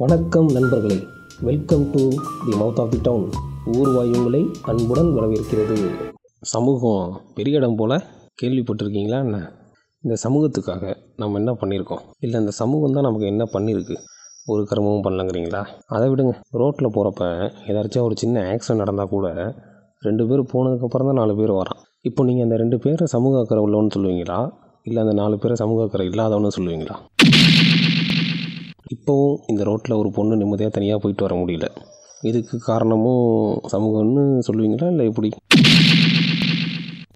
வணக்கம் நண்பர்களே. Welcome to the mouth of the town ஊர்வாய் உங்களை அன்புடன் வரவேற்கிறது. சமூகம் பெரிய இடம் போல் கேள்விப்பட்டிருக்கீங்களா என்ன? இந்த சமூகத்துக்காக நம்ம என்ன பண்ணியிருக்கோம் இல்லை இந்த சமூகம் தான் நமக்கு என்ன பண்ணியிருக்கு ஒரு கர்மமும் பண்ணலங்கிறீங்களா? அதை விடுங்க. ரோட்டில் போகிறப்ப ஏதாச்சும் ஒரு சின்ன ஆக்சிடென்ட் நடந்தால் கூட ரெண்டு பேர் போனதுக்கப்புறம் தான் நாலு பேர் வரான். இப்போ நீங்கள் அந்த ரெண்டு பேரை சமூக அக்கறை உள்ளவன்னு சொல்லுவீங்களா? இல்லை அந்த நாலு பேரை சமூக அக்கறை இல்லாதவன்னு சொல்லுவீங்களா? இப்போவும் இந்த ரோட்டில் ஒரு பொண்ணு நிம்மதியாக தனியாக போயிட்டு வர முடியல. இதுக்கு காரணமும் சமூகம்னு சொல்லுவீங்களா? இல்லை எப்படி?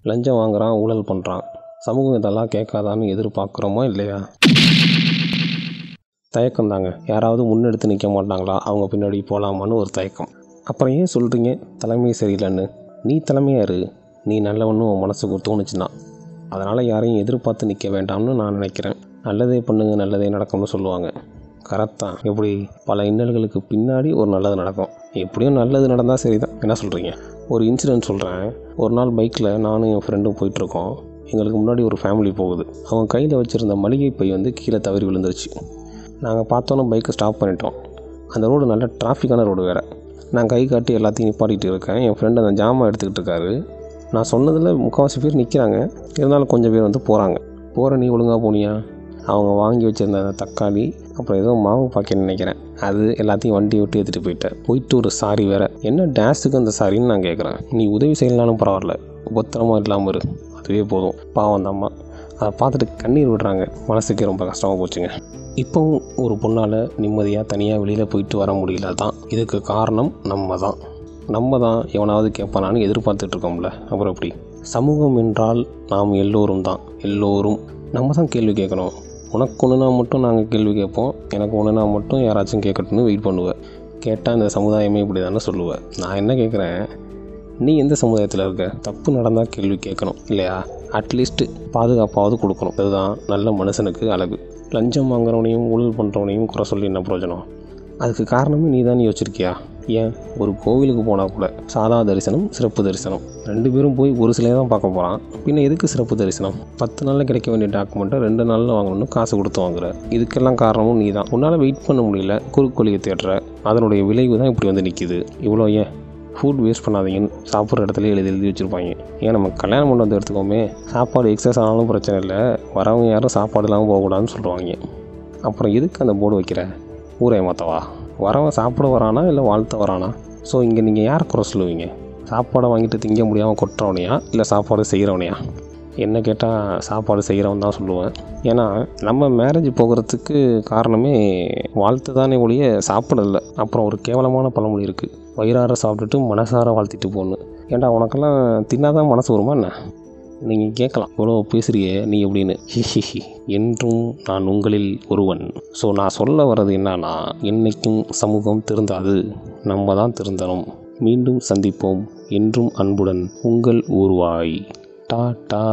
லஞ்சம் வாங்குகிறான் ஊழல் பண்ணுறான் சமூகம் இதெல்லாம் கேட்காதான்னு எதிர்பார்க்குறோமா இல்லையா? தயக்கம் தாங்க. யாராவது முன்னெடுத்து நிற்க மாட்டாங்களா? அவங்க பின்னாடி போகலாமான்னு ஒரு தயக்கம். அப்புறம் ஏன் சொல்கிறீங்க தலைமை சரியில்லைன்னு. நீ தலைமையாக இரு. நீ நல்லவன்னு உன் மனசுக்கு தோணுச்சுன்னா. அதனால் யாரையும் எதிர்பார்த்து நிற்க வேண்டாம்னு நான் நினைக்கிறேன். நல்லதே பண்ணுங்க நல்லதே நடக்கும்னு சொல்லுவாங்க. கரெக்டாக எப்படி? பல இன்னல்களுக்கு பின்னாடி ஒரு நல்லது நடக்கும். எப்படியும் நல்லது நடந்தால் சரி தான் என்ன சொல்கிறீங்க ஒரு இன்சிடென்ட் சொல்கிறேன் ஒரு நாள் பைக்கில் நானும் என் ஃப்ரெண்டும் போயிட்டுருக்கோம். எங்களுக்கு முன்னாடி ஒரு ஃபேமிலி போகுது. அவங்க கையில் வச்சுருந்த மளிகை பை வந்து கீழே தவறி விழுந்துருச்சு. நாங்கள் பார்த்தோன்னே பைக்கை ஸ்டாப் பண்ணிட்டோம். அந்த ரோடு நல்ல டிராஃபிக்கான ரோடு வேறு. நான் கை காட்டி எல்லாத்தையும் நிப்பாட்டிகிட்டு இருக்கேன். என் ஃப்ரெண்டு அந்த ஜாமான் எடுத்துக்கிட்டு இருக்காரு. நான் சொன்னதில் முக்கால்வாசி பேர் நிற்கிறாங்க இருந்தாலும் கொஞ்சம் பேர் வந்து போகிறாங்க போகிற நீ ஒழுங்காக போனியா? அவங்க வாங்கி வச்சுருந்த அந்த தக்காளி அப்புறம் ஏதோ மாவு பாக்கெட் நினைக்கிறேன். அது எல்லாத்தையும் வண்டி விட்டு எடுத்துகிட்டு போயிட்டேன் போயிட்டு ஒரு சாரி வேறு. என்ன டேஸுக்கு அந்த சாரின்னு நான் கேட்குறேன் நீ உதவி செய்யலனாலும் பரவாயில்ல. உபத்திரமா இல்லாமல் இரு. அதுவே போதும். பாவம் அந்த அம்மா. அதை பார்த்துட்டு கண்ணீர் விடுறாங்க. மனசுக்கு ரொம்ப கஷ்டமாக போச்சுங்க. இப்போவும் ஒரு பொண்ணால் நிம்மதியாக தனியாக வெளியில் போயிட்டு வர முடியல தான் இதுக்கு காரணம் நம்ம தான் நம்ம தான் எவனாவது கேட்பானான்னு எதிர்பார்த்துட்ருக்கோம்ல அப்புறம் எப்படி? சமூகம் என்றால் நாம் எல்லோரும் தான் எல்லோரும். நம்ம தான் கேள்வி கேட்கணும். உனக்கு ஒன்றுனா மட்டும் நாங்கள் கேள்வி கேட்போம். எனக்கு ஒன்றுனா மட்டும் யாராச்சும் கேட்கட்டும்னு வெயிட் பண்ணுவேன் கேட்டால் இந்த சமுதாயமே இப்படி தானே சொல்லுவேன் நான் என்ன கேட்குறேன் நீ எந்த சமுதாயத்தில் இருக்க? தப்பு நடந்தால் கேள்வி கேட்கணும் இல்லையா? அட்லீஸ்ட்டு பாதுகாப்பாவது கொடுக்கணும். அதுதான் நல்ல மனுஷனுக்கு அழகு. லஞ்சம் வாங்குறவனையும் ஊழல் பண்ணுறவனையும் குறை சொல்லி என்ன பிரயோஜனம்? அதுக்கு காரணமே நீ தான் யோசிச்சிருக்கியா? ஏன் ஒரு கோவிலுக்கு போனால் கூட சாதா தரிசனம் சிறப்பு தரிசனம். ரெண்டு பேரும் போய் ஒரு சிலையை தான் பார்க்க போகிறான் பின்ன எதுக்கு சிறப்பு தரிசனம்? பத்து நாளில் கிடைக்க வேண்டிய டாக்குமெண்ட்டை ரெண்டு நாளில் வாங்கணும்னு காசு கொடுத்து வாங்குற. இதுக்கெல்லாம் காரணமும் நீ தான் உன்னால் வெயிட் பண்ண முடியல. குறுக்கோழியை தேடுற. அதனுடைய விளைவு தான் இப்படி வந்து நிற்கிது இவ்வளோ ஏன்? ஃபுட் வேஸ்ட் பண்ணாதீங்கன்னு சாப்பிட்ற இடத்துல எழுதி எழுதி வச்சுருப்பாங்க. ஏன் நம்ம கல்யாணம் பண்ண வந்து எடுத்துக்கோமே? சாப்பாடு எக்ஸஸ் ஆனாலும் பிரச்சனை இல்லை. வரவங்க யாரும் சாப்பாடு இல்லாமல் போகக்கூடாதுன்னு சொல்லுவாங்க. அப்புறம் எதுக்கு அந்த போர்டு வைக்கிற? ஊரை மாற்றவா வரவன் சாப்பிட வரானா இல்லை வாழ்த்த வரானா? ஸோ இங்கே நீங்கள் யாரை குறை சொல்லுவீங்க? சாப்பாடை வாங்கிட்டு திங்க முடியாமல் கொட்டுறவனையா? இல்லை சாப்பாடு செய்கிறவனையா என்ன கேட்டால் சாப்பாடு செய்கிறவன் தான் சொல்லுவேன். ஏன்னா நம்ம மேரேஜ் போகிறதுக்கு காரணமே வாழ்த்து தானே ஒழிய சாப்பிடல. அப்புறம் ஒரு கேவலமான பழமொழி இருக்குது வயிறார சாப்பிட்டுட்டு மனசார வாழ்த்திட்டு போகணும் ஏன்டா உனக்கெல்லாம் தின்னாதான் மனசு வருமா என்ன? நீங்கள் கேட்கலாம். இவ்வளோ பேசுகிறியே நீ எப்படின்னு. ஹிஹிஹி என்றும் நான் உங்களில் ஒருவன். ஸோ நான் சொல்ல வர்றது என்னன்னா என்றைக்கும் சமூகம் திருந்தாது. நம்ம தான் திருந்தணும். மீண்டும் சந்திப்போம் என்றும் அன்புடன் உங்கள் ஊர்வாய். டாடா.